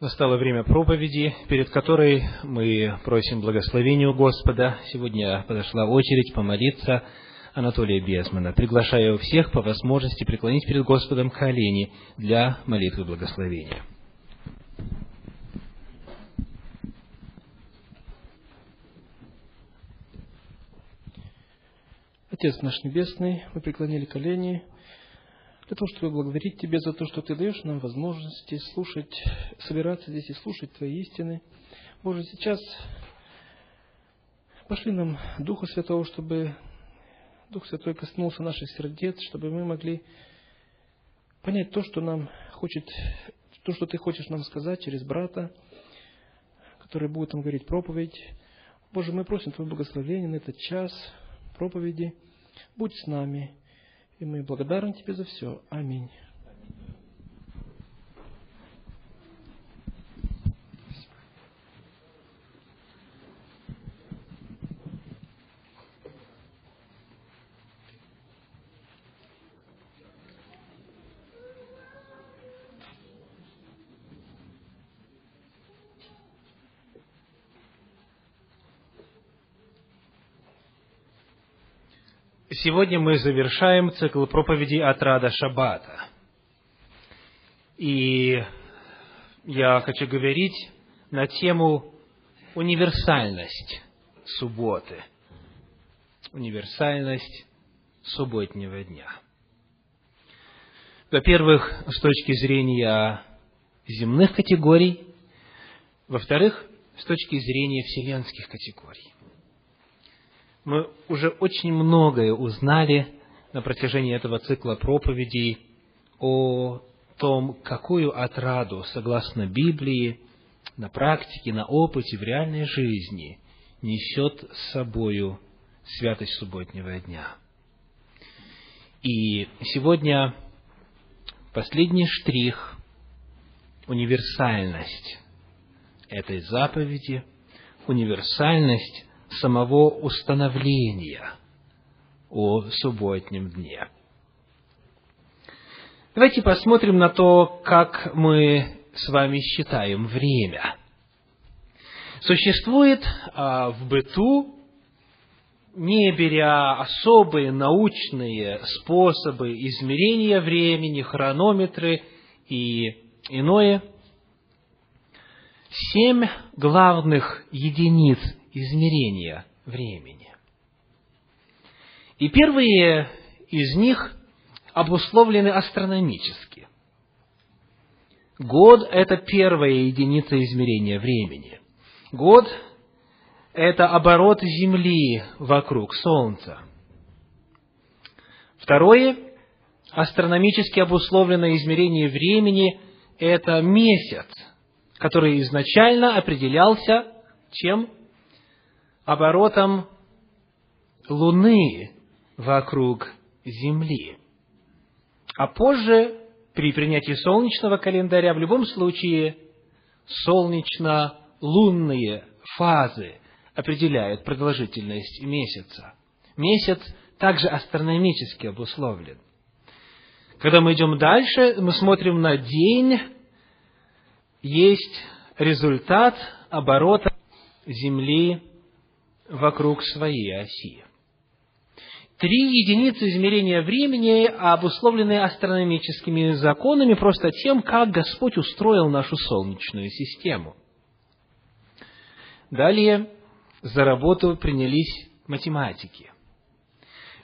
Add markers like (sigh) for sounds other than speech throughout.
Настало время проповеди, перед которой мы просим благословения у Господа. Сегодня подошла очередь помолиться Анатолия Безмана. Приглашаю всех по возможности преклонить перед Господом колени для молитвы благословения. Отец наш Небесный, мы преклонили колени для того, чтобы благодарить Тебя за то, что Ты даешь нам возможности слушать, собираться здесь и слушать Твои истины. Боже, сейчас пошли нам Духа Святого, чтобы Дух Святой коснулся наших сердец, чтобы мы могли понять то, что нам хочет, то, что Ты хочешь нам сказать через брата, который будет нам говорить проповедь. Боже, мы просим Твое благословение на этот час проповеди. Будь с нами и мы благодарны Тебе за все. Аминь. Сегодня мы завершаем цикл проповедей от Рада Шаббата. И я хочу говорить на тему универсальность субботы. Универсальность субботнего дня. Во-первых, с точки зрения земных категорий. Во-вторых, с точки зрения вселенских категорий мы уже очень многое узнали на протяжении этого цикла проповедей о том, какую отраду, согласно Библии, на практике, на опыте, в реальной жизни несет с собою святость субботнего дня. И сегодня последний штрих – универсальность этой заповеди, универсальность самого установления о субботнем дне. Давайте посмотрим на то, как мы с вами считаем время. Существует а, в быту, не беря особые научные способы измерения времени, хронометры и иное, семь главных единиц измерения времени. И первые из них обусловлены астрономически. Год – это первая единица измерения времени. Год – это оборот Земли вокруг Солнца. Второе – астрономически обусловленное измерение времени – это месяц, который изначально определялся чем? Оборотом Луны вокруг Земли. А позже, при принятии солнечного календаря, в любом случае, солнечно-лунные фазы определяют продолжительность месяца. Месяц также астрономически обусловлен. Когда мы идем дальше, мы смотрим на день, есть результат оборота Земли вокруг своей оси. Три единицы измерения времени обусловлены астрономическими законами просто тем, как Господь устроил нашу Солнечную систему. Далее за работу принялись математики.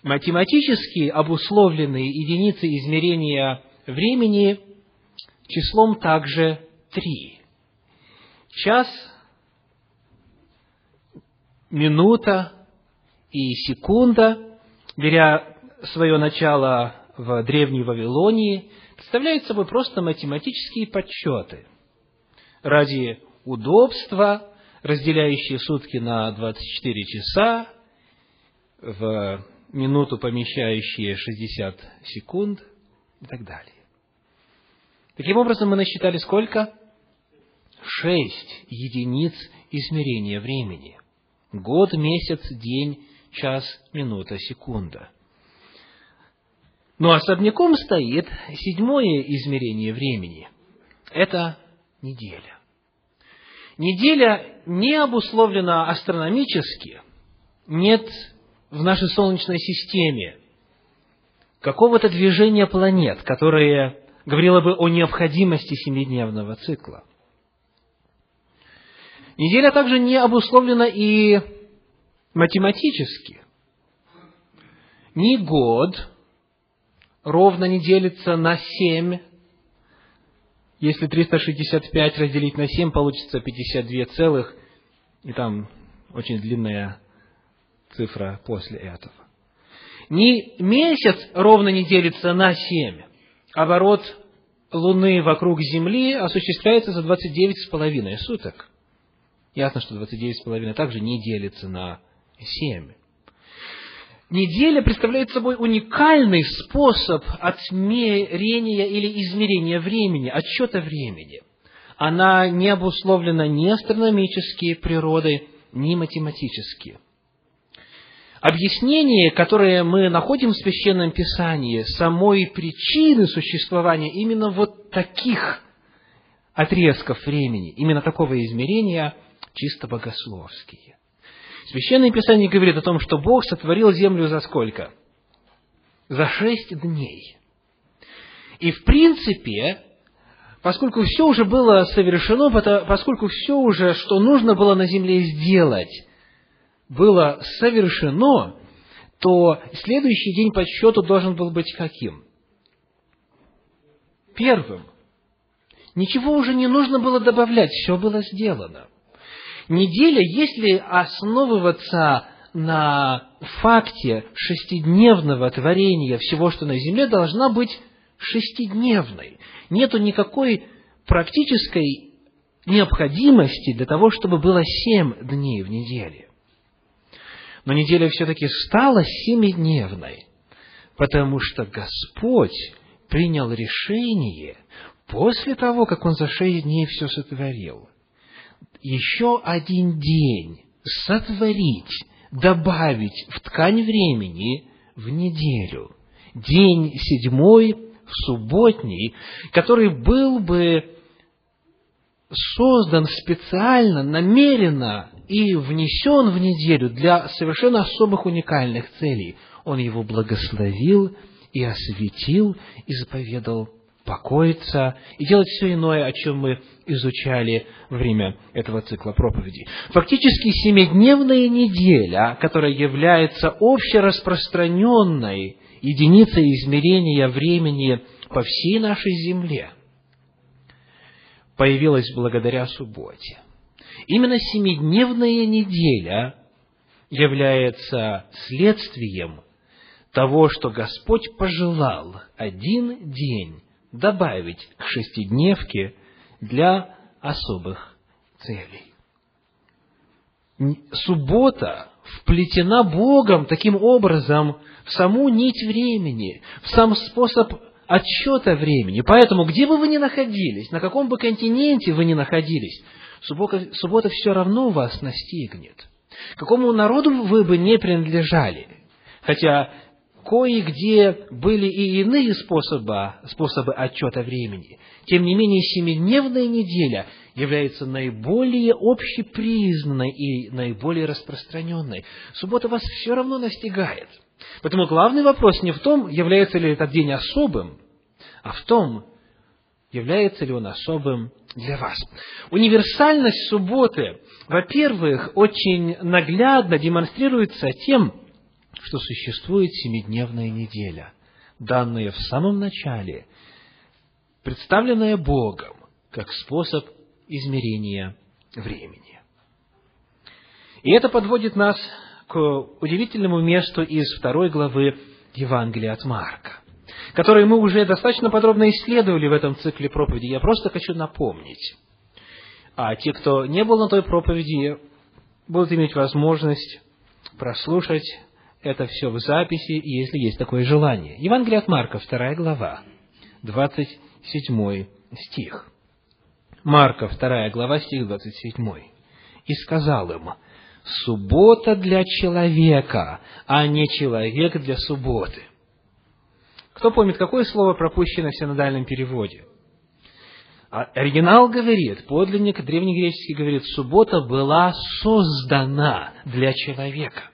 Математически обусловленные единицы измерения времени числом также три. Час минута и секунда, беря свое начало в Древней Вавилонии, представляют собой просто математические подсчеты. Ради удобства, разделяющие сутки на 24 часа, в минуту помещающие 60 секунд и так далее. Таким образом, мы насчитали сколько? Шесть единиц измерения времени – Год, месяц, день, час, минута, секунда. Но особняком стоит седьмое измерение времени. Это неделя. Неделя не обусловлена астрономически, нет в нашей Солнечной системе какого-то движения планет, которое говорило бы о необходимости семидневного цикла. Неделя также не обусловлена и математически. Ни год ровно не делится на семь. Если 365 разделить на 7, получится 52 целых, и там очень длинная цифра после этого. Ни месяц ровно не делится на семь. Оборот Луны вокруг Земли осуществляется за 29 с половиной суток. Ясно, что 29 с половиной также не делится на семь. Неделя представляет собой уникальный способ отмерения или измерения времени, отсчета времени. Она не обусловлена ни астрономически природой, ни математически. Объяснение, которое мы находим в Священном Писании, самой причины существования именно вот таких отрезков времени, именно такого измерения, чисто богословские. Священное Писание говорит о том, что Бог сотворил землю за сколько? За шесть дней. И в принципе, поскольку все уже было совершено, поскольку все уже, что нужно было на земле сделать, было совершено, то следующий день по счету должен был быть каким? Первым. Ничего уже не нужно было добавлять, все было сделано. Неделя, если основываться на факте шестидневного творения всего, что на земле, должна быть шестидневной. Нету никакой практической необходимости для того, чтобы было семь дней в неделе. Но неделя все-таки стала семидневной, потому что Господь принял решение после того, как Он за шесть дней все сотворил, еще один день сотворить, добавить в ткань времени в неделю. День седьмой, субботний, который был бы создан специально, намеренно и внесен в неделю для совершенно особых уникальных целей. Он его благословил и осветил и заповедал покоиться и делать все иное, о чем мы изучали во время этого цикла проповедей. Фактически семидневная неделя, которая является общераспространенной единицей измерения времени по всей нашей земле, появилась благодаря субботе. Именно семидневная неделя является следствием того, что Господь пожелал один день добавить к шестидневке для особых целей. Суббота вплетена Богом таким образом в саму нить времени, в сам способ отсчета времени. Поэтому, где бы вы ни находились, на каком бы континенте вы ни находились, суббота, суббота все равно вас настигнет. Какому народу вы бы не принадлежали, хотя кое-где были и иные способы, способы отчета времени. Тем не менее, семидневная неделя является наиболее общепризнанной и наиболее распространенной. Суббота вас все равно настигает. Поэтому главный вопрос не в том, является ли этот день особым, а в том, является ли он особым для вас. Универсальность субботы, во-первых, очень наглядно демонстрируется тем, что существует семидневная неделя, данная в самом начале, представленная Богом как способ измерения времени. И это подводит нас к удивительному месту из второй главы Евангелия от Марка, который мы уже достаточно подробно исследовали в этом цикле проповеди. Я просто хочу напомнить. А те, кто не был на той проповеди, будут иметь возможность прослушать это все в записи, если есть такое желание. Евангелие от Марка, вторая глава, 27 стих. Марка, вторая глава, стих 27. «И сказал им, суббота для человека, а не человек для субботы». Кто помнит, какое слово пропущено в синодальном переводе? А оригинал говорит, подлинник древнегреческий говорит, суббота была создана для человека.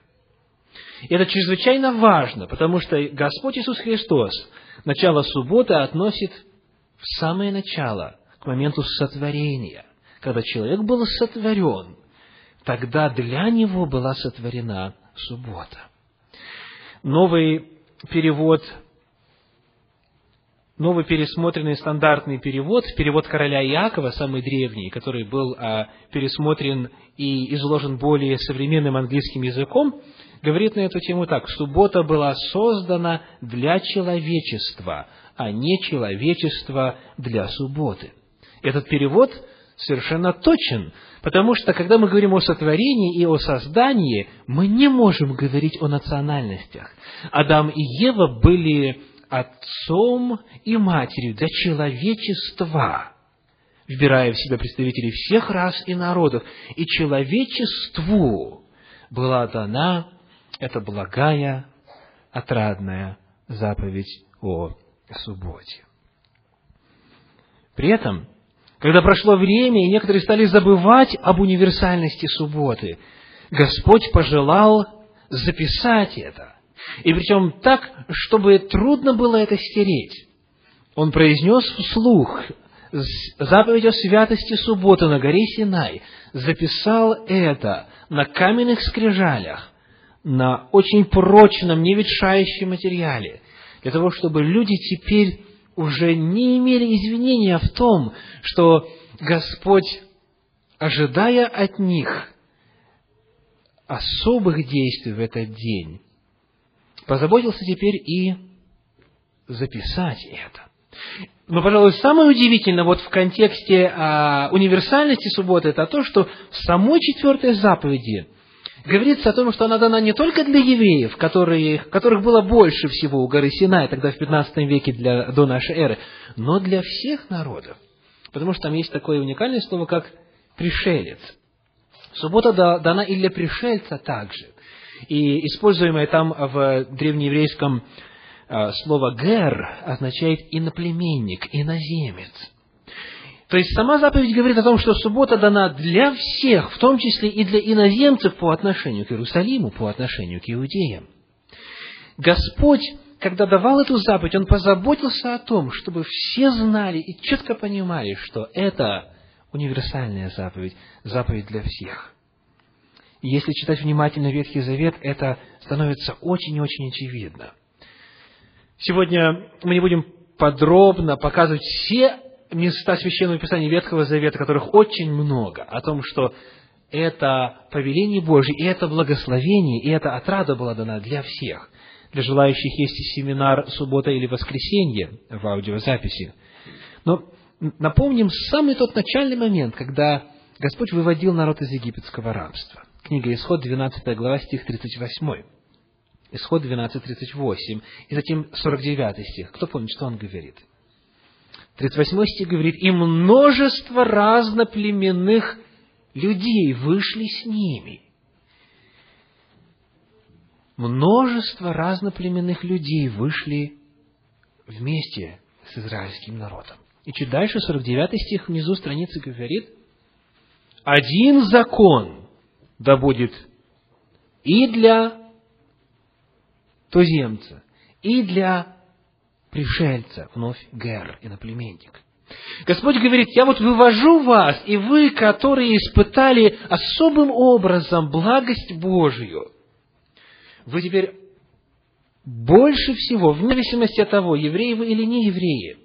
Это чрезвычайно важно, потому что Господь Иисус Христос начало субботы относит в самое начало, к моменту сотворения. Когда человек был сотворен, тогда для него была сотворена суббота. Новый перевод новый пересмотренный стандартный перевод, перевод короля Иакова, самый древний, который был а, пересмотрен и изложен более современным английским языком, говорит на эту тему так. Суббота была создана для человечества, а не человечество для субботы. Этот перевод совершенно точен, потому что, когда мы говорим о сотворении и о создании, мы не можем говорить о национальностях. Адам и Ева были отцом и матерью для человечества, вбирая в себя представителей всех рас и народов. И человечеству была дана эта благая, отрадная заповедь о субботе. При этом, когда прошло время, и некоторые стали забывать об универсальности субботы, Господь пожелал записать это и причем так, чтобы трудно было это стереть. Он произнес вслух заповедь о святости субботы на горе Синай, записал это на каменных скрижалях, на очень прочном, неветшающем материале, для того, чтобы люди теперь уже не имели извинения в том, что Господь, ожидая от них особых действий в этот день, позаботился теперь и записать это. Но, пожалуй, самое удивительное вот в контексте а, универсальности субботы, это то, что в самой четвертой заповеди говорится о том, что она дана не только для евреев, которые, которых было больше всего у горы Синай, тогда в 15 веке для, до нашей эры, но для всех народов. Потому что там есть такое уникальное слово, как «пришелец». Суббота дана и для пришельца также. И используемое там в древнееврейском а, слово «гер» означает иноплеменник, иноземец. То есть сама заповедь говорит о том, что суббота дана для всех, в том числе и для иноземцев по отношению к Иерусалиму, по отношению к иудеям. Господь, когда давал эту заповедь, Он позаботился о том, чтобы все знали и четко понимали, что это универсальная заповедь, заповедь для всех. И если читать внимательно Ветхий Завет, это становится очень и очень очевидно. Сегодня мы не будем подробно показывать все места Священного Писания Ветхого Завета, которых очень много, о том, что это повеление Божье, и это благословение, и эта отрада была дана для всех. Для желающих есть семинар суббота или воскресенье в аудиозаписи. Но напомним самый тот начальный момент, когда Господь выводил народ из египетского рабства. Книга Исход, 12 глава, стих 38. Исход 12, 38. И затем 49 стих. Кто помнит, что он говорит? 38 стих говорит, «И множество разноплеменных людей вышли с ними». Множество разноплеменных людей вышли вместе с израильским народом. И чуть дальше, 49 стих внизу страницы говорит, «Один закон да будет и для туземца, и для пришельца, вновь гер, иноплеменник. Господь говорит, я вот вывожу вас, и вы, которые испытали особым образом благость Божию, вы теперь больше всего, вне зависимости от того, евреи вы или не евреи,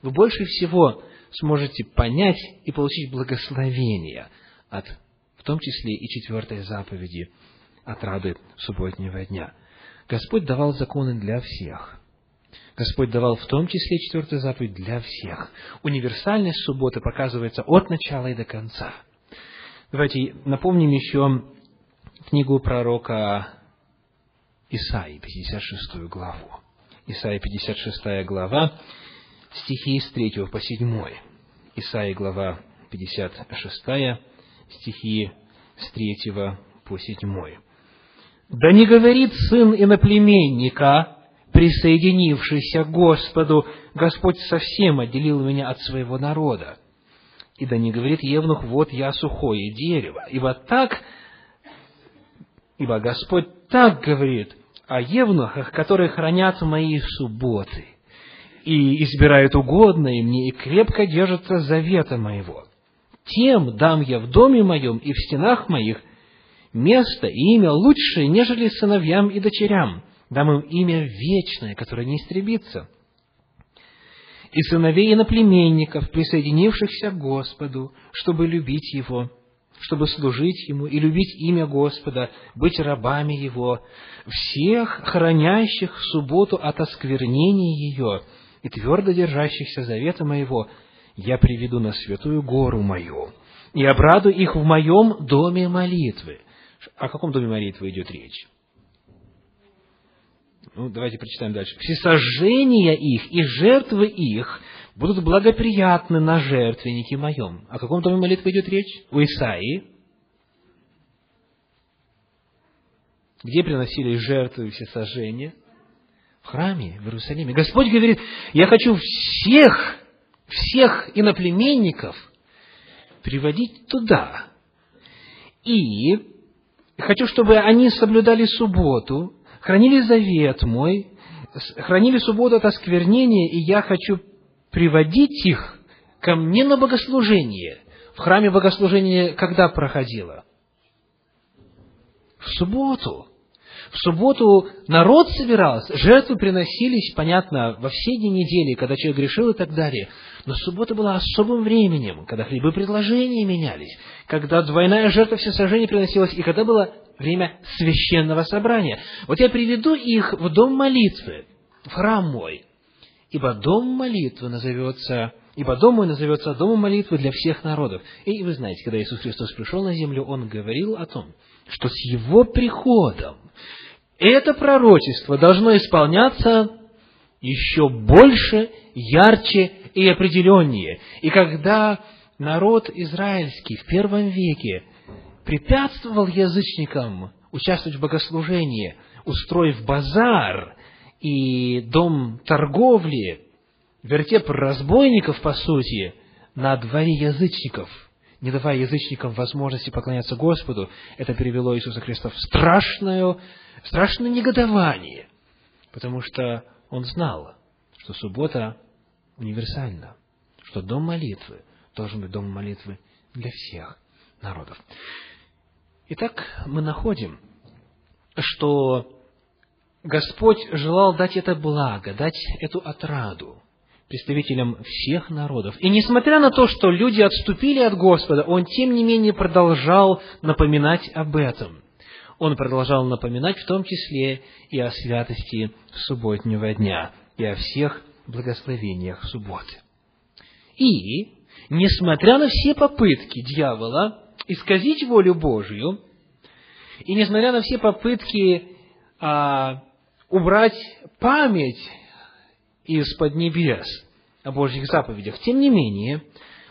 вы больше всего сможете понять и получить благословение от в том числе и четвертой заповеди отрады субботнего дня. Господь давал законы для всех. Господь давал в том числе четвертую заповедь для всех. Универсальность субботы показывается от начала и до конца. Давайте напомним еще книгу пророка Исаии, 56 главу. Исаия, 56 глава, стихи с 3 по 7. Исаия, глава 56, стихи с третьего по седьмой. «Да не говорит сын иноплеменника, присоединившийся к Господу, Господь совсем отделил меня от своего народа. И да не говорит Евнух, вот я сухое дерево. Ибо так, ибо Господь так говорит о евнухах, которые хранят мои субботы и избирают угодное мне и крепко держатся завета моего. Тем дам я в доме моем и в стенах моих место и имя лучшее, нежели сыновьям и дочерям. Дам им имя вечное, которое не истребится. И сыновей иноплеменников, присоединившихся к Господу, чтобы любить Его, чтобы служить Ему и любить имя Господа, быть рабами Его, всех хранящих субботу от осквернения ее и твердо держащихся завета моего, я приведу на святую гору мою и обраду их в моем доме молитвы. О каком доме молитвы идет речь? Ну, давайте прочитаем дальше. Всесожжения их и жертвы их будут благоприятны на жертвеннике моем. О каком доме молитвы идет речь? У Исаии. Где приносились жертвы и всесожжения? В храме, в Иерусалиме. Господь говорит, я хочу всех, всех иноплеменников приводить туда. И хочу, чтобы они соблюдали субботу, хранили завет мой, хранили субботу от осквернения, и я хочу приводить их ко мне на богослужение. В храме богослужение когда проходило? В субботу. В субботу народ собирался, жертвы приносились, понятно, во все дни недели, когда человек грешил и так далее. Но суббота была особым временем, когда хлебы предложения менялись, когда двойная жертва всесожжения приносилась, и когда было время священного собрания. Вот я приведу их в дом молитвы, в храм мой, ибо дом молитвы назовется, ибо дом мой назовется домом молитвы для всех народов. И вы знаете, когда Иисус Христос пришел на землю, Он говорил о том, что с Его приходом это пророчество должно исполняться еще больше, ярче и определеннее. И когда народ израильский в первом веке препятствовал язычникам участвовать в богослужении, устроив базар и дом торговли, вертеп разбойников, по сути, на дворе язычников – не давая язычникам возможности поклоняться Господу, это привело Иисуса Христа в страшное, страшное негодование, потому что Он знал, что суббота универсальна, что дом молитвы должен быть дом молитвы для всех народов. Итак, мы находим, что Господь желал дать это благо, дать эту отраду представителям всех народов. И несмотря на то, что люди отступили от Господа, Он, тем не менее, продолжал напоминать об этом. Он продолжал напоминать в том числе и о святости субботнего дня, и о всех благословениях субботы. И, несмотря на все попытки дьявола исказить волю Божию, и несмотря на все попытки а, убрать память из-под небес о Божьих заповедях. Тем не менее,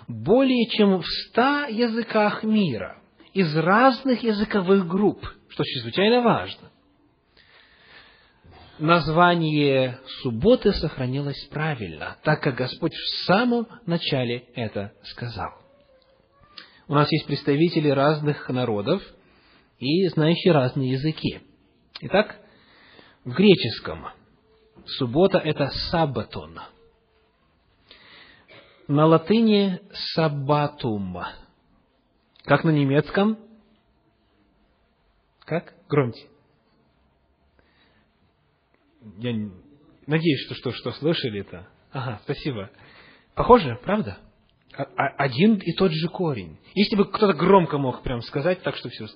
более чем в ста языках мира, из разных языковых групп, что чрезвычайно важно, название субботы сохранилось правильно, так как Господь в самом начале это сказал. У нас есть представители разных народов и знающие разные языки. Итак, в греческом Суббота – это саббатон. На латыни саббатум. Как на немецком? Как? Громче. Я надеюсь, что, что, что слышали это. Ага, спасибо. Похоже, правда? А, а, один и тот же корень. Если бы кто-то громко мог прям сказать, так что все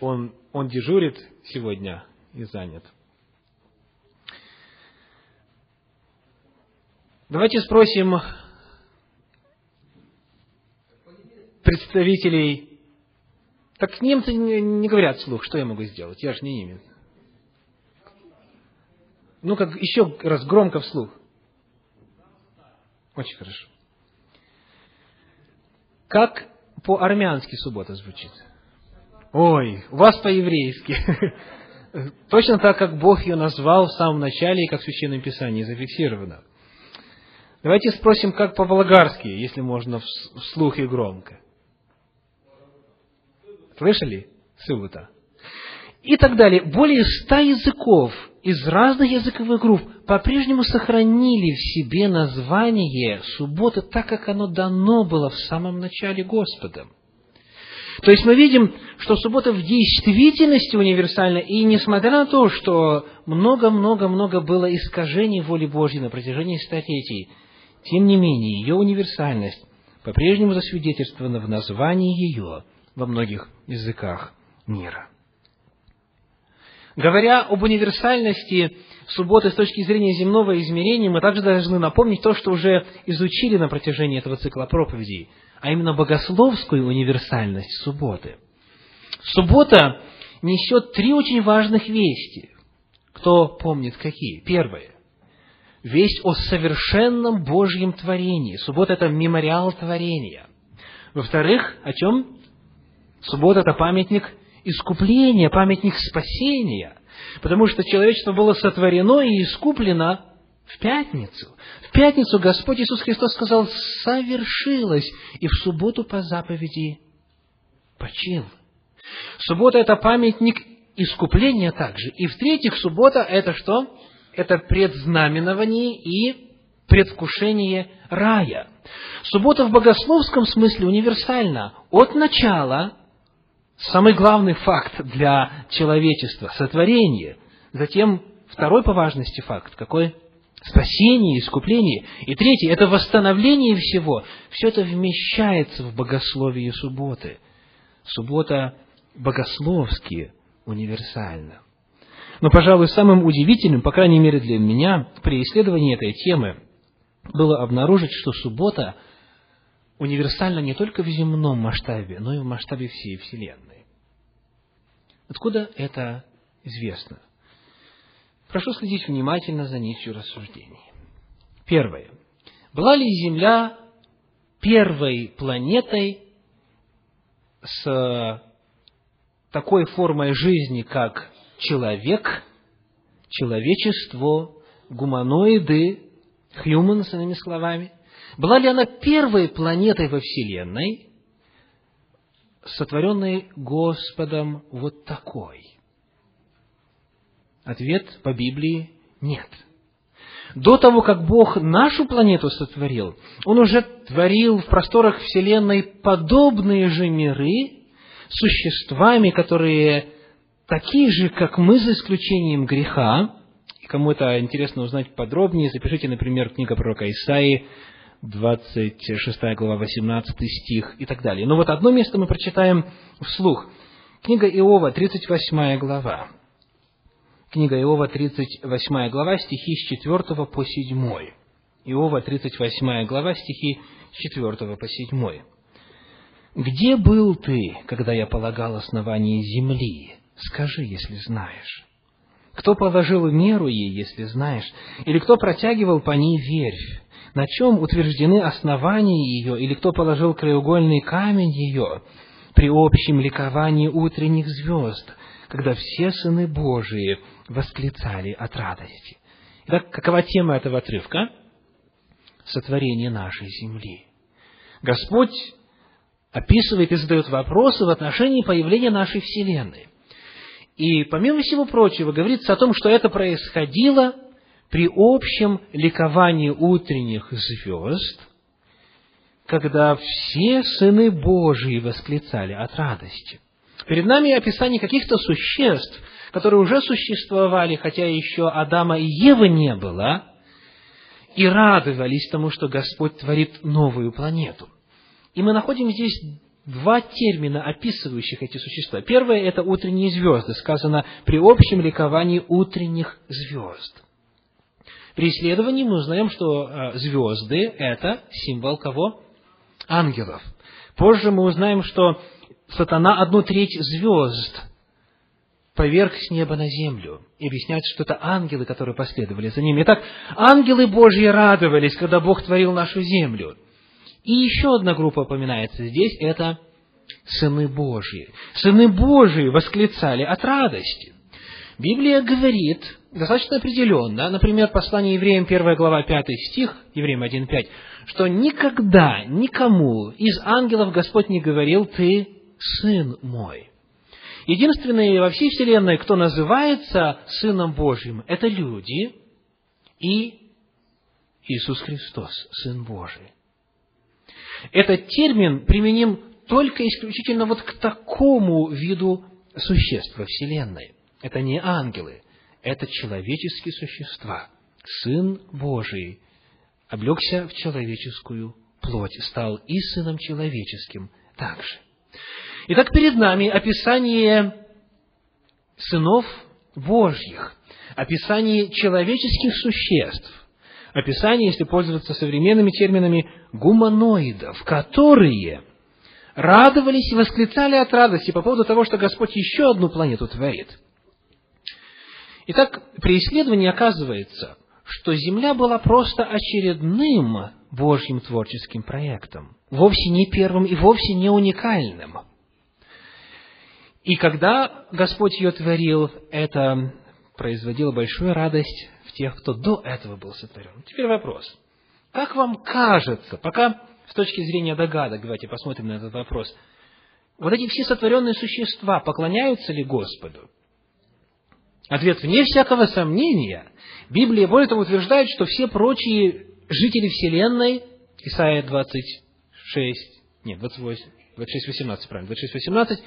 Он, он дежурит сегодня, и занят. Давайте спросим представителей. Так немцы не, говорят вслух, что я могу сделать? Я же не немец. Ну, как еще раз громко вслух. Очень хорошо. Как по-армянски суббота звучит? Ой, у вас по-еврейски. (laughs) Точно так, как Бог ее назвал в самом начале и как в Священном Писании зафиксировано. Давайте спросим, как по-болгарски, если можно вслух и громко. Слышали? Суббота. И так далее. Более ста языков из разных языковых групп по-прежнему сохранили в себе название субботы так, как оно дано было в самом начале Господом. То есть мы видим, что суббота в действительности универсальна, и несмотря на то, что много-много-много было искажений воли Божьей на протяжении столетий, тем не менее ее универсальность по-прежнему засвидетельствована в названии ее во многих языках мира. Говоря об универсальности субботы с точки зрения земного измерения, мы также должны напомнить то, что уже изучили на протяжении этого цикла проповедей, а именно богословскую универсальность субботы. Суббота несет три очень важных вести. Кто помнит какие? Первое. Весть о совершенном Божьем творении. Суббота – это мемориал творения. Во-вторых, о чем? Суббота – это памятник искупления, памятник спасения, потому что человечество было сотворено и искуплено в пятницу. В пятницу Господь Иисус Христос сказал «совершилось», и в субботу по заповеди почил. Суббота – это памятник искупления также. И в-третьих, суббота – это что? Это предзнаменование и предвкушение рая. Суббота в богословском смысле универсальна. От начала самый главный факт для человечества – сотворение. Затем второй по важности факт какой? Спасение, искупление. И третий – это восстановление всего. Все это вмещается в богословие субботы. Суббота богословски универсальна. Но, пожалуй, самым удивительным, по крайней мере для меня, при исследовании этой темы, было обнаружить, что суббота – универсально не только в земном масштабе, но и в масштабе всей Вселенной. Откуда это известно? Прошу следить внимательно за нитью рассуждений. Первое. Была ли Земля первой планетой с такой формой жизни, как человек, человечество, гуманоиды, humans, иными словами, была ли она первой планетой во Вселенной, сотворенной Господом вот такой? Ответ по Библии – нет. До того, как Бог нашу планету сотворил, Он уже творил в просторах Вселенной подобные же миры, существами, которые такие же, как мы, за исключением греха. И кому это интересно узнать подробнее, запишите, например, книга пророка Исаии, 26 глава, 18 стих и так далее. Но вот одно место мы прочитаем вслух. Книга Иова, 38 глава. Книга Иова, 38 глава, стихи с 4 по 7. Иова, 38 глава, стихи с 4 по 7. «Где был ты, когда я полагал основание земли? Скажи, если знаешь. Кто положил меру ей, если знаешь? Или кто протягивал по ней верфь? На чем утверждены основания ее, или кто положил краеугольный камень ее при общем ликовании утренних звезд, когда все сыны Божии восклицали от радости. Итак, какова тема этого отрывка? Сотворение нашей земли. Господь описывает и задает вопросы в отношении появления нашей Вселенной. И, помимо всего прочего, говорится о том, что это происходило при общем ликовании утренних звезд, когда все сыны Божии восклицали от радости. Перед нами описание каких-то существ, которые уже существовали, хотя еще Адама и Евы не было, и радовались тому, что Господь творит новую планету. И мы находим здесь два термина, описывающих эти существа. Первое – это утренние звезды, сказано при общем ликовании утренних звезд. При исследовании мы узнаем, что э, звезды – это символ кого? Ангелов. Позже мы узнаем, что сатана одну треть звезд поверг с неба на землю. И объясняется, что это ангелы, которые последовали за ними. Итак, ангелы Божьи радовались, когда Бог творил нашу землю. И еще одна группа упоминается здесь – это сыны Божьи. Сыны Божьи восклицали от радости. Библия говорит, достаточно определенно, например, послание евреям 1 глава 5 стих, евреям 1.5, что никогда никому из ангелов Господь не говорил «ты сын мой». Единственные во всей вселенной, кто называется Сыном Божьим, это люди и Иисус Христос, Сын Божий. Этот термин применим только исключительно вот к такому виду существ во Вселенной. Это не ангелы, это человеческие существа. Сын Божий облегся в человеческую плоть, стал и Сыном человеческим также. Итак, перед нами описание сынов Божьих, описание человеческих существ, описание, если пользоваться современными терминами, гуманоидов, которые радовались и восклицали от радости по поводу того, что Господь еще одну планету творит. Итак, при исследовании оказывается, что Земля была просто очередным Божьим творческим проектом, вовсе не первым и вовсе не уникальным. И когда Господь ее творил, это производило большую радость в тех, кто до этого был сотворен. Теперь вопрос. Как вам кажется, пока с точки зрения догадок, давайте посмотрим на этот вопрос. Вот эти все сотворенные существа поклоняются ли Господу? Ответ, вне всякого сомнения, Библия более того утверждает, что все прочие жители Вселенной, Исайя 26, нет, 28, 26, 18, правильно, 26, 18,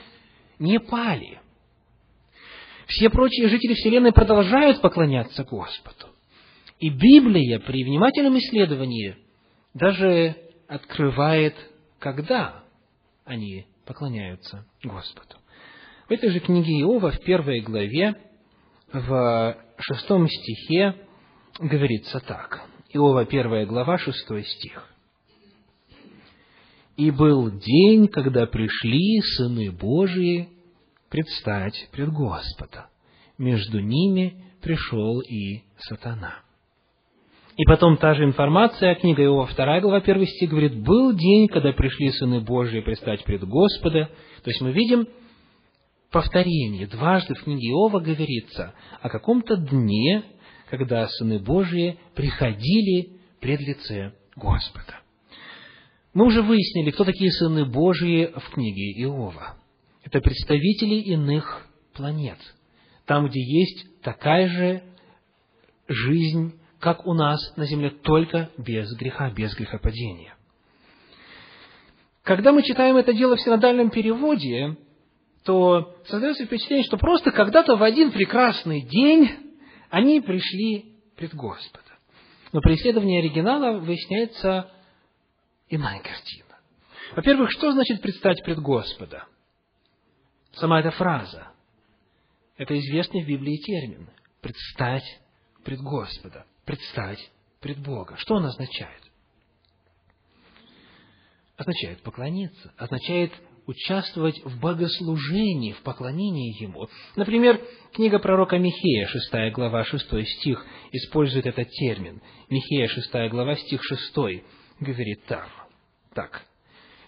не пали. Все прочие жители Вселенной продолжают поклоняться Господу. И Библия при внимательном исследовании даже открывает, когда они поклоняются Господу. В этой же книге Иова, в первой главе, в шестом стихе говорится так. Иова, первая глава, шестой стих. «И был день, когда пришли сыны Божии предстать пред Господа. Между ними пришел и сатана». И потом та же информация, книга Иова, 2 глава, 1 стих, говорит, «Был день, когда пришли сыны Божии предстать пред Господа». То есть мы видим повторение. Дважды в книге Иова говорится о каком-то дне, когда сыны Божии приходили пред лице Господа. Мы уже выяснили, кто такие сыны Божии в книге Иова. Это представители иных планет. Там, где есть такая же жизнь как у нас на земле, только без греха, без грехопадения. Когда мы читаем это дело в синодальном переводе, то создается впечатление, что просто когда-то в один прекрасный день они пришли пред Господа. Но при исследовании оригинала выясняется иная картина. Во-первых, что значит предстать пред Господа? Сама эта фраза. Это известный в Библии термин. Предстать пред Господа предстать пред Бога. Что он означает? Означает поклониться, означает участвовать в богослужении, в поклонении Ему. Например, книга пророка Михея, 6 глава, 6 стих, использует этот термин. Михея, 6 глава, стих 6, говорит там, так.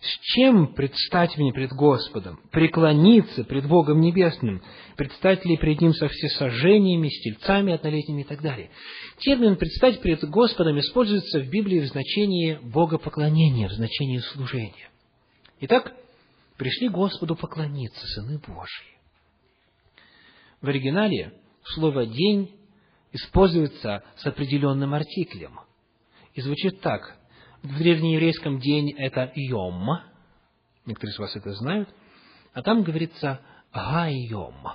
С чем предстать мне пред Господом? Преклониться пред Богом Небесным? Предстать ли пред Ним со всесожжениями, стельцами однолетними и так далее? Термин «предстать пред Господом» используется в Библии в значении богопоклонения, в значении служения. Итак, пришли Господу поклониться, сыны Божьи. В оригинале слово «день» используется с определенным артиклем. И звучит так в древнееврейском день это йом, некоторые из вас это знают, а там говорится гайом.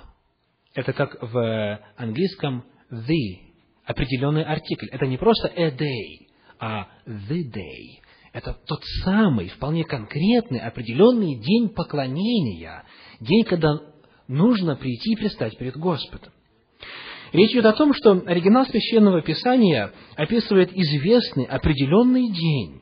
Это как в английском the, определенный артикль. Это не просто a day, а the day. Это тот самый, вполне конкретный, определенный день поклонения, день, когда нужно прийти и предстать перед Господом. Речь идет о том, что оригинал Священного Писания описывает известный определенный день.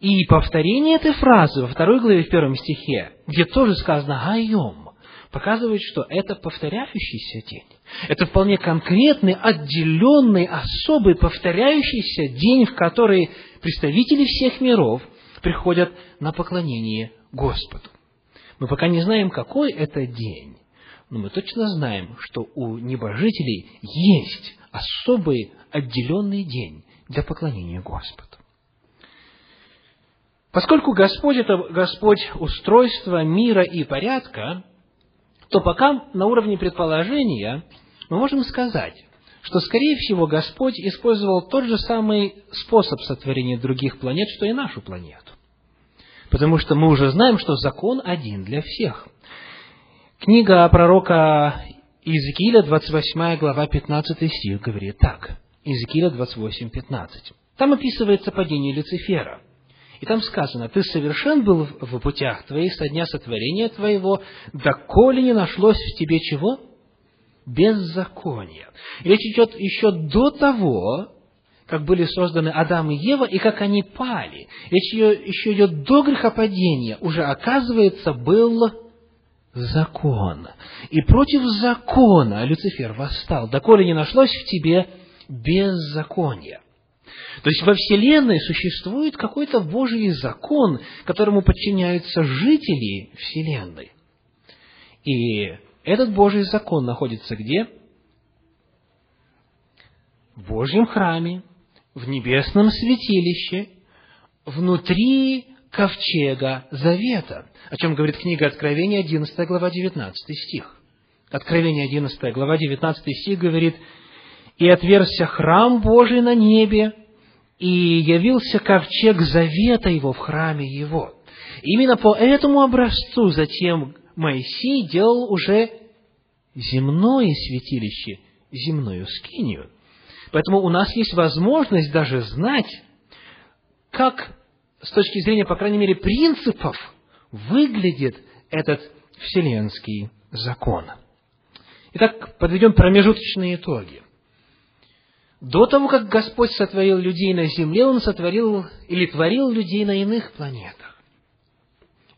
И повторение этой фразы во второй главе в первом стихе, где тоже сказано «гайом», показывает, что это повторяющийся день. Это вполне конкретный, отделенный, особый, повторяющийся день, в который представители всех миров приходят на поклонение Господу. Мы пока не знаем, какой это день, но мы точно знаем, что у небожителей есть особый отделенный день для поклонения Господу. Поскольку Господь – это Господь устройства мира и порядка, то пока на уровне предположения мы можем сказать, что, скорее всего, Господь использовал тот же самый способ сотворения других планет, что и нашу планету. Потому что мы уже знаем, что закон один для всех. Книга пророка Иезекииля, 28 глава, 15 стих, говорит так. Иезекииля 28, 15. Там описывается падение Люцифера. И там сказано, «Ты совершен был в путях твоих со дня сотворения твоего, доколе не нашлось в тебе чего? Беззакония». Речь идет еще до того, как были созданы Адам и Ева, и как они пали. Речь еще идет до грехопадения. Уже, оказывается, был закон. И против закона Люцифер восстал, доколе не нашлось в тебе беззакония. То есть во Вселенной существует какой-то Божий закон, которому подчиняются жители Вселенной. И этот Божий закон находится где? В Божьем храме, в небесном святилище, внутри ковчега завета, о чем говорит книга Откровения, 11 глава, 19 стих. Откровение 11 глава, 19 стих говорит, «И отверзся храм Божий на небе, и явился ковчег завета его в храме его. Именно по этому образцу затем Моисей делал уже земное святилище, земную скинию. Поэтому у нас есть возможность даже знать, как с точки зрения, по крайней мере, принципов выглядит этот вселенский закон. Итак, подведем промежуточные итоги. До того, как Господь сотворил людей на земле, Он сотворил или творил людей на иных планетах.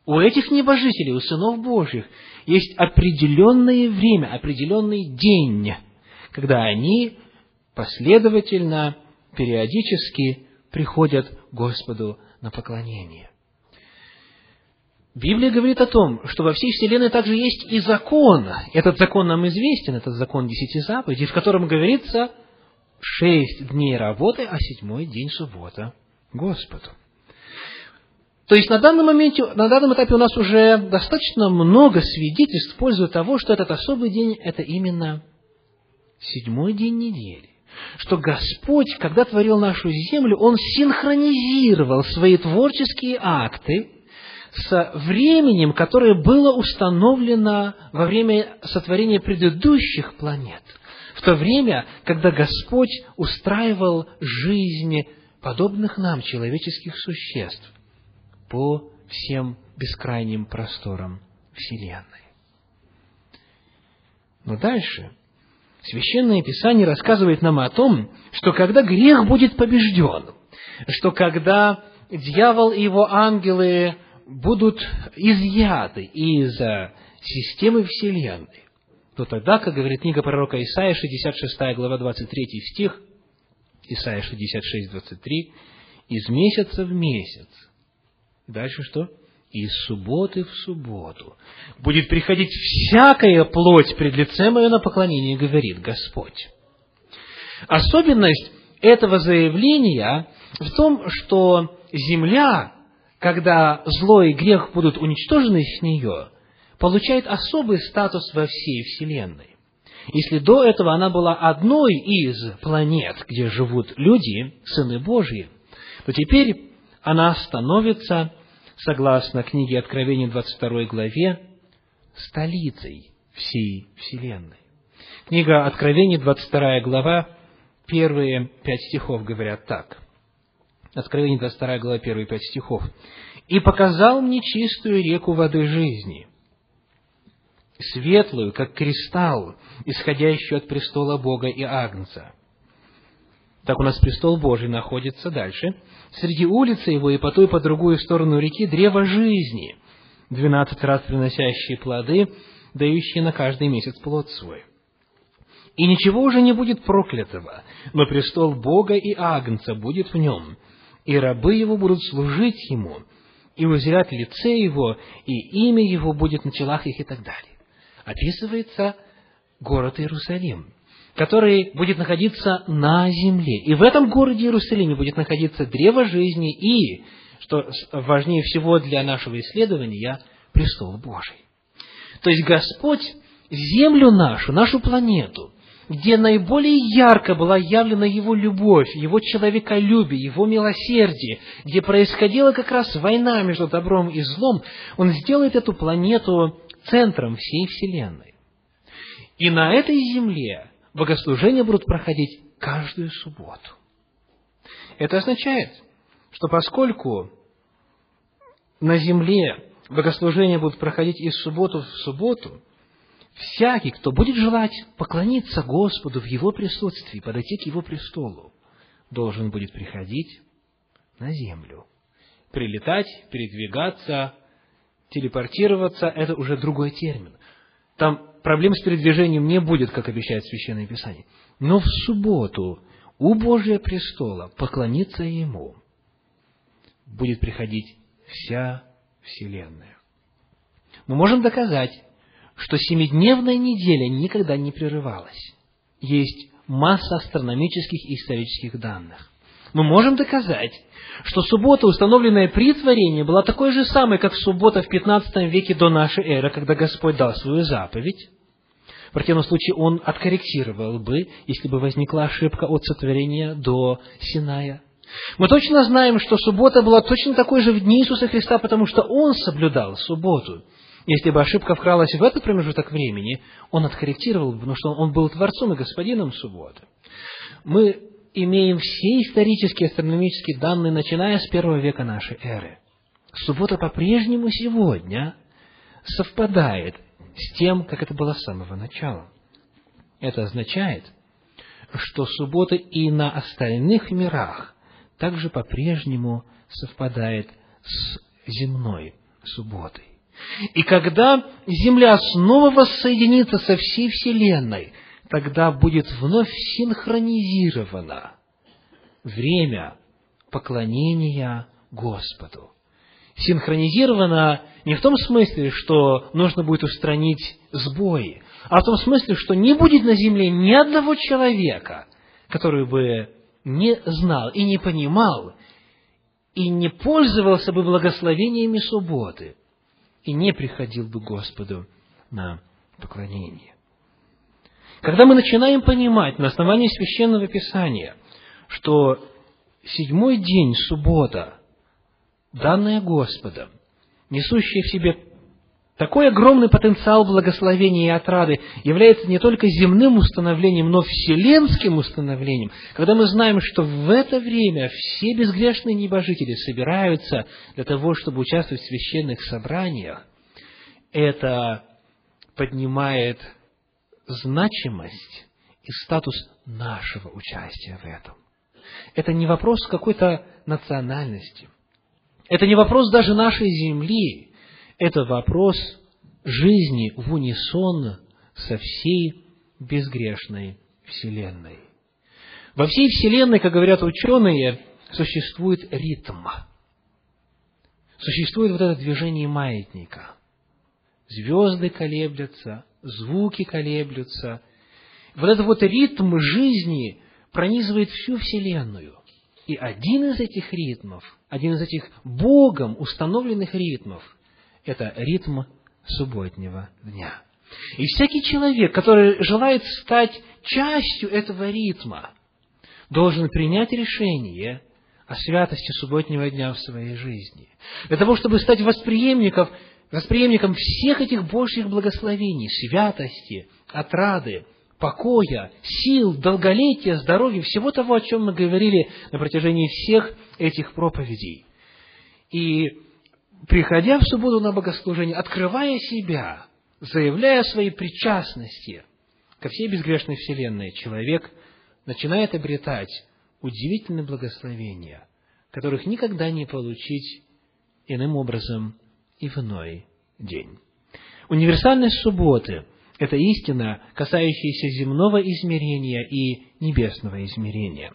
У этих небожителей, у сынов Божьих, есть определенное время, определенный день, когда они последовательно, периодически приходят к Господу на поклонение. Библия говорит о том, что во всей Вселенной также есть и закон. Этот закон нам известен, это закон десяти заповедей, в котором говорится – шесть дней работы, а седьмой день суббота Господу. То есть на данном моменте, на данном этапе у нас уже достаточно много свидетельств в пользу того, что этот особый день – это именно седьмой день недели. Что Господь, когда творил нашу землю, Он синхронизировал свои творческие акты с временем, которое было установлено во время сотворения предыдущих планет – в то время, когда Господь устраивал жизнь подобных нам человеческих существ по всем бескрайним просторам Вселенной. Но дальше Священное Писание рассказывает нам о том, что когда грех будет побежден, что когда дьявол и его ангелы будут изъяты из системы Вселенной, то тогда, как говорит книга пророка Исаия, 66 глава, 23 стих, Исаия 66, 23, из месяца в месяц. Дальше что? Из субботы в субботу. Будет приходить всякая плоть пред лицем мое на поклонение, говорит Господь. Особенность этого заявления в том, что земля, когда зло и грех будут уничтожены с нее, получает особый статус во всей Вселенной. Если до этого она была одной из планет, где живут люди, сыны Божьи, то теперь она становится, согласно книге Откровения 22 главе, столицей всей Вселенной. Книга Откровения 22 глава, первые пять стихов говорят так. Откровение 22 глава, первые пять стихов. «И показал мне чистую реку воды жизни, светлую, как кристалл, исходящую от престола Бога и Агнца. Так у нас престол Божий находится дальше. Среди улицы его и по ту и по другую сторону реки древо жизни, двенадцать раз приносящие плоды, дающие на каждый месяц плод свой. И ничего уже не будет проклятого, но престол Бога и Агнца будет в нем, и рабы его будут служить ему, и узрят лице его, и имя его будет на челах их и так далее. описывается город Иерусалим, который будет находиться на земле. И в этом городе Иерусалиме будет находиться древо жизни и, что важнее всего для нашего исследования, престол Божий. То есть Господь землю нашу, нашу планету, где наиболее ярко была явлена Его любовь, Его человеколюбие, Его милосердие, где происходила как раз война между добром и злом, Он сделает эту планету центром всей Вселенной. И на этой земле богослужения будут проходить каждую субботу. Это означает, что поскольку на земле богослужения будут проходить из субботу в субботу, всякий, кто будет желать поклониться Господу в Его присутствии, подойти к Его престолу, должен будет приходить на землю. Прилетать, передвигаться, телепортироваться – это уже другой термин. Там проблем с передвижением не будет, как обещает Священное Писание. Но в субботу у Божия престола поклониться Ему будет приходить вся Вселенная. Мы можем доказать, что семидневная неделя никогда не прерывалась. Есть масса астрономических и исторических данных. Мы можем доказать, что суббота, установленная при творении, была такой же самой, как суббота в 15 веке до нашей эры, когда Господь дал свою заповедь. В противном случае Он откорректировал бы, если бы возникла ошибка от сотворения до Синая. Мы точно знаем, что суббота была точно такой же в дни Иисуса Христа, потому что Он соблюдал субботу. Если бы ошибка вкралась в этот промежуток времени, Он откорректировал бы, потому что Он был Творцом и Господином субботы. Мы имеем все исторические астрономические данные, начиная с первого века нашей эры. Суббота по-прежнему сегодня совпадает с тем, как это было с самого начала. Это означает, что суббота и на остальных мирах также по-прежнему совпадает с земной субботой. И когда Земля снова воссоединится со всей Вселенной, тогда будет вновь синхронизировано время поклонения Господу. Синхронизировано не в том смысле, что нужно будет устранить сбои, а в том смысле, что не будет на земле ни одного человека, который бы не знал и не понимал, и не пользовался бы благословениями субботы, и не приходил бы Господу на поклонение. Когда мы начинаем понимать на основании Священного Писания, что седьмой день, суббота, данная Господом, несущая в себе такой огромный потенциал благословения и отрады является не только земным установлением, но вселенским установлением, когда мы знаем, что в это время все безгрешные небожители собираются для того, чтобы участвовать в священных собраниях, это поднимает значимость и статус нашего участия в этом. Это не вопрос какой-то национальности. Это не вопрос даже нашей земли. Это вопрос жизни в унисон со всей безгрешной Вселенной. Во всей Вселенной, как говорят ученые, существует ритм. Существует вот это движение маятника. Звезды колеблются, звуки колеблются. Вот этот вот ритм жизни пронизывает всю Вселенную. И один из этих ритмов, один из этих Богом установленных ритмов, это ритм субботнего дня. И всякий человек, который желает стать частью этого ритма, должен принять решение о святости субботнего дня в своей жизни. Для того, чтобы стать восприемником, восприемником всех этих Божьих благословений, святости, отрады, покоя, сил, долголетия, здоровья, всего того, о чем мы говорили на протяжении всех этих проповедей. И приходя в субботу на богослужение, открывая себя, заявляя своей причастности ко всей безгрешной вселенной, человек начинает обретать удивительные благословения, которых никогда не получить иным образом и в иной день. Универсальность субботы – это истина, касающаяся земного измерения и небесного измерения.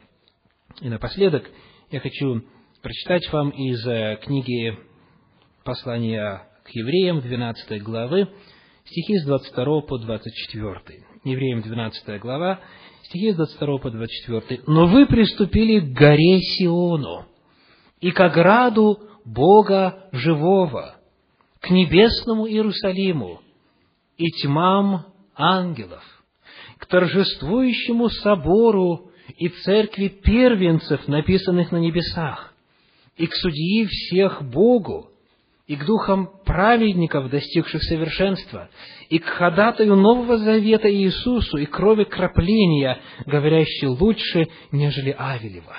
И напоследок я хочу прочитать вам из э, книги послания к евреям, 12 главы, стихи с 22 по 24. Евреям 12 глава, стихи с 22 по 24. «Но вы приступили к горе Сиону и к ограду Бога живого, к небесному Иерусалиму и тьмам ангелов, к торжествующему собору и церкви первенцев, написанных на небесах, и к судьи всех Богу, и к духам праведников, достигших совершенства, и к ходатаю Нового Завета Иисусу, и крови крапления, говорящей лучше, нежели Авелева.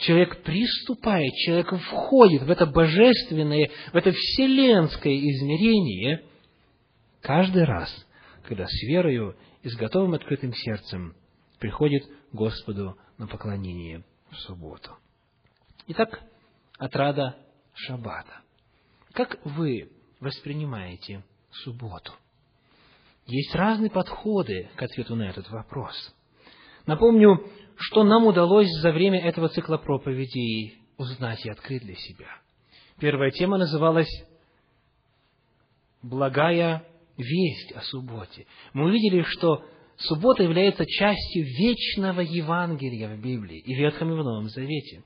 Человек приступает, человек входит в это божественное, в это вселенское измерение каждый раз, когда с верою и с готовым открытым сердцем приходит Господу на поклонение в субботу. Итак, отрада Шаббата. Как вы воспринимаете субботу? Есть разные подходы к ответу на этот вопрос. Напомню, что нам удалось за время этого цикла проповедей узнать и открыть для себя. Первая тема называлась «Благая весть о субботе». Мы увидели, что суббота является частью вечного Евангелия в Библии и в Ветхом и в Новом Завете.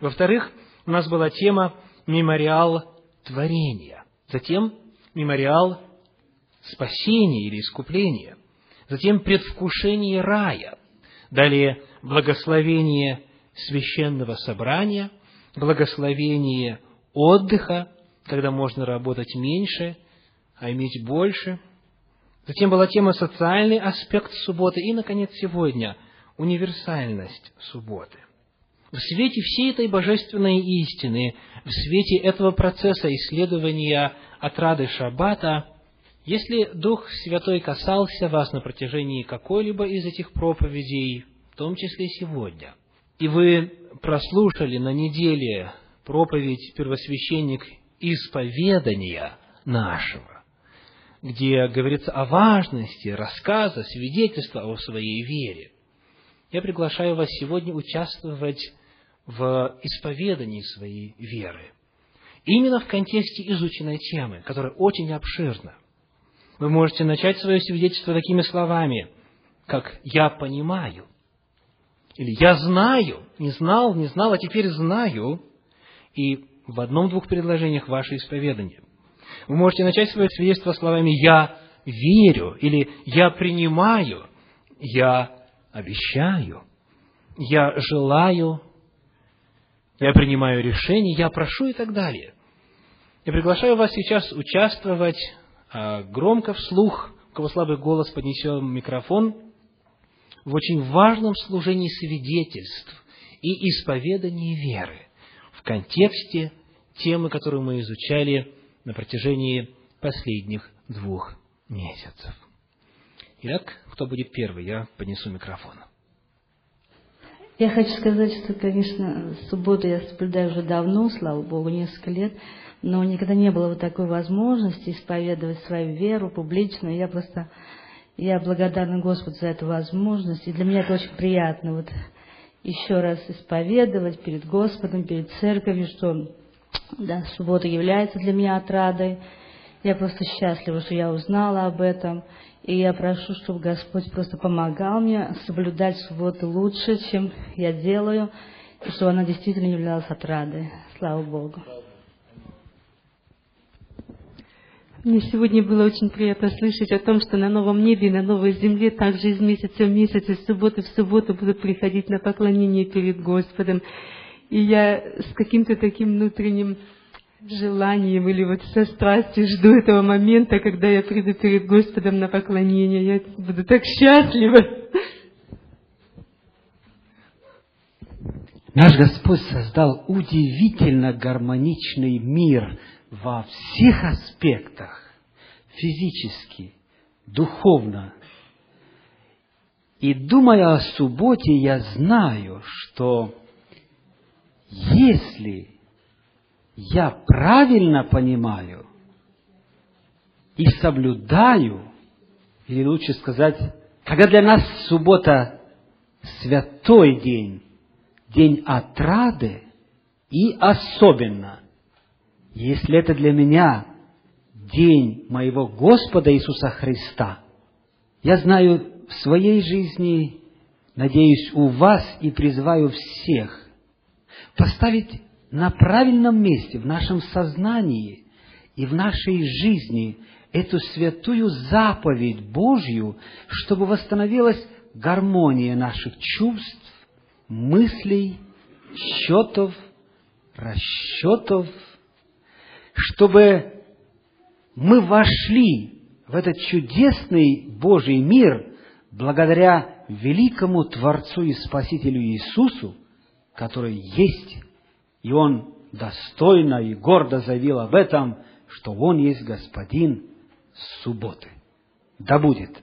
Во-вторых, у нас была тема «Мемориал творения». Затем мемориал спасения или искупления. Затем предвкушение рая. Далее благословение священного собрания, благословение отдыха, когда можно работать меньше, а иметь больше. Затем была тема социальный аспект субботы. И, наконец, сегодня универсальность субботы. В свете всей этой божественной истины, в свете этого процесса исследования отрады Шаббата, если Дух Святой касался вас на протяжении какой-либо из этих проповедей, в том числе сегодня, и вы прослушали на неделе проповедь первосвященник исповедания нашего, где говорится о важности рассказа, свидетельства о своей вере, я приглашаю вас сегодня участвовать в исповедании своей веры. Именно в контексте изученной темы, которая очень обширна. Вы можете начать свое свидетельство такими словами, как «я понимаю», или «я знаю», не знал, не знал, а теперь знаю, и в одном-двух предложениях ваше исповедание. Вы можете начать свое свидетельство словами «я верю» или «я принимаю», «я обещаю», «я желаю», я принимаю решение, я прошу и так далее. Я приглашаю вас сейчас участвовать громко, вслух, у кого слабый голос, поднесем микрофон, в очень важном служении свидетельств и исповедании веры в контексте темы, которую мы изучали на протяжении последних двух месяцев. Итак, кто будет первый? Я поднесу микрофон. Я хочу сказать, что, конечно, субботу я соблюдаю уже давно, слава Богу, несколько лет, но никогда не было вот такой возможности исповедовать свою веру публично. Я просто, я благодарна Господу за эту возможность, и для меня это очень приятно, вот еще раз исповедовать перед Господом, перед церковью, что да, суббота является для меня отрадой. Я просто счастлива, что я узнала об этом. И я прошу, чтобы Господь просто помогал мне соблюдать субботу лучше, чем я делаю, и чтобы она действительно являлась отрадой. Слава Богу. Мне сегодня было очень приятно слышать о том, что на новом небе и на новой земле также из месяца в месяц, из субботы в субботу будут приходить на поклонение перед Господом. И я с каким-то таким внутренним желанием или вот со страстью жду этого момента, когда я приду перед Господом на поклонение. Я буду так счастлива. Наш Господь создал удивительно гармоничный мир во всех аспектах, физически, духовно. И думая о субботе, я знаю, что если я правильно понимаю и соблюдаю, или лучше сказать, когда для нас суббота святой день, день отрады, и особенно, если это для меня день моего Господа Иисуса Христа. Я знаю в своей жизни, надеюсь, у вас и призываю всех поставить на правильном месте в нашем сознании и в нашей жизни эту святую заповедь Божью, чтобы восстановилась гармония наших чувств, мыслей, счетов, расчетов, чтобы мы вошли в этот чудесный Божий мир благодаря великому Творцу и Спасителю Иисусу, который есть, и Он достойно и гордо заявил об этом, что Он есть Господин субботы. Да будет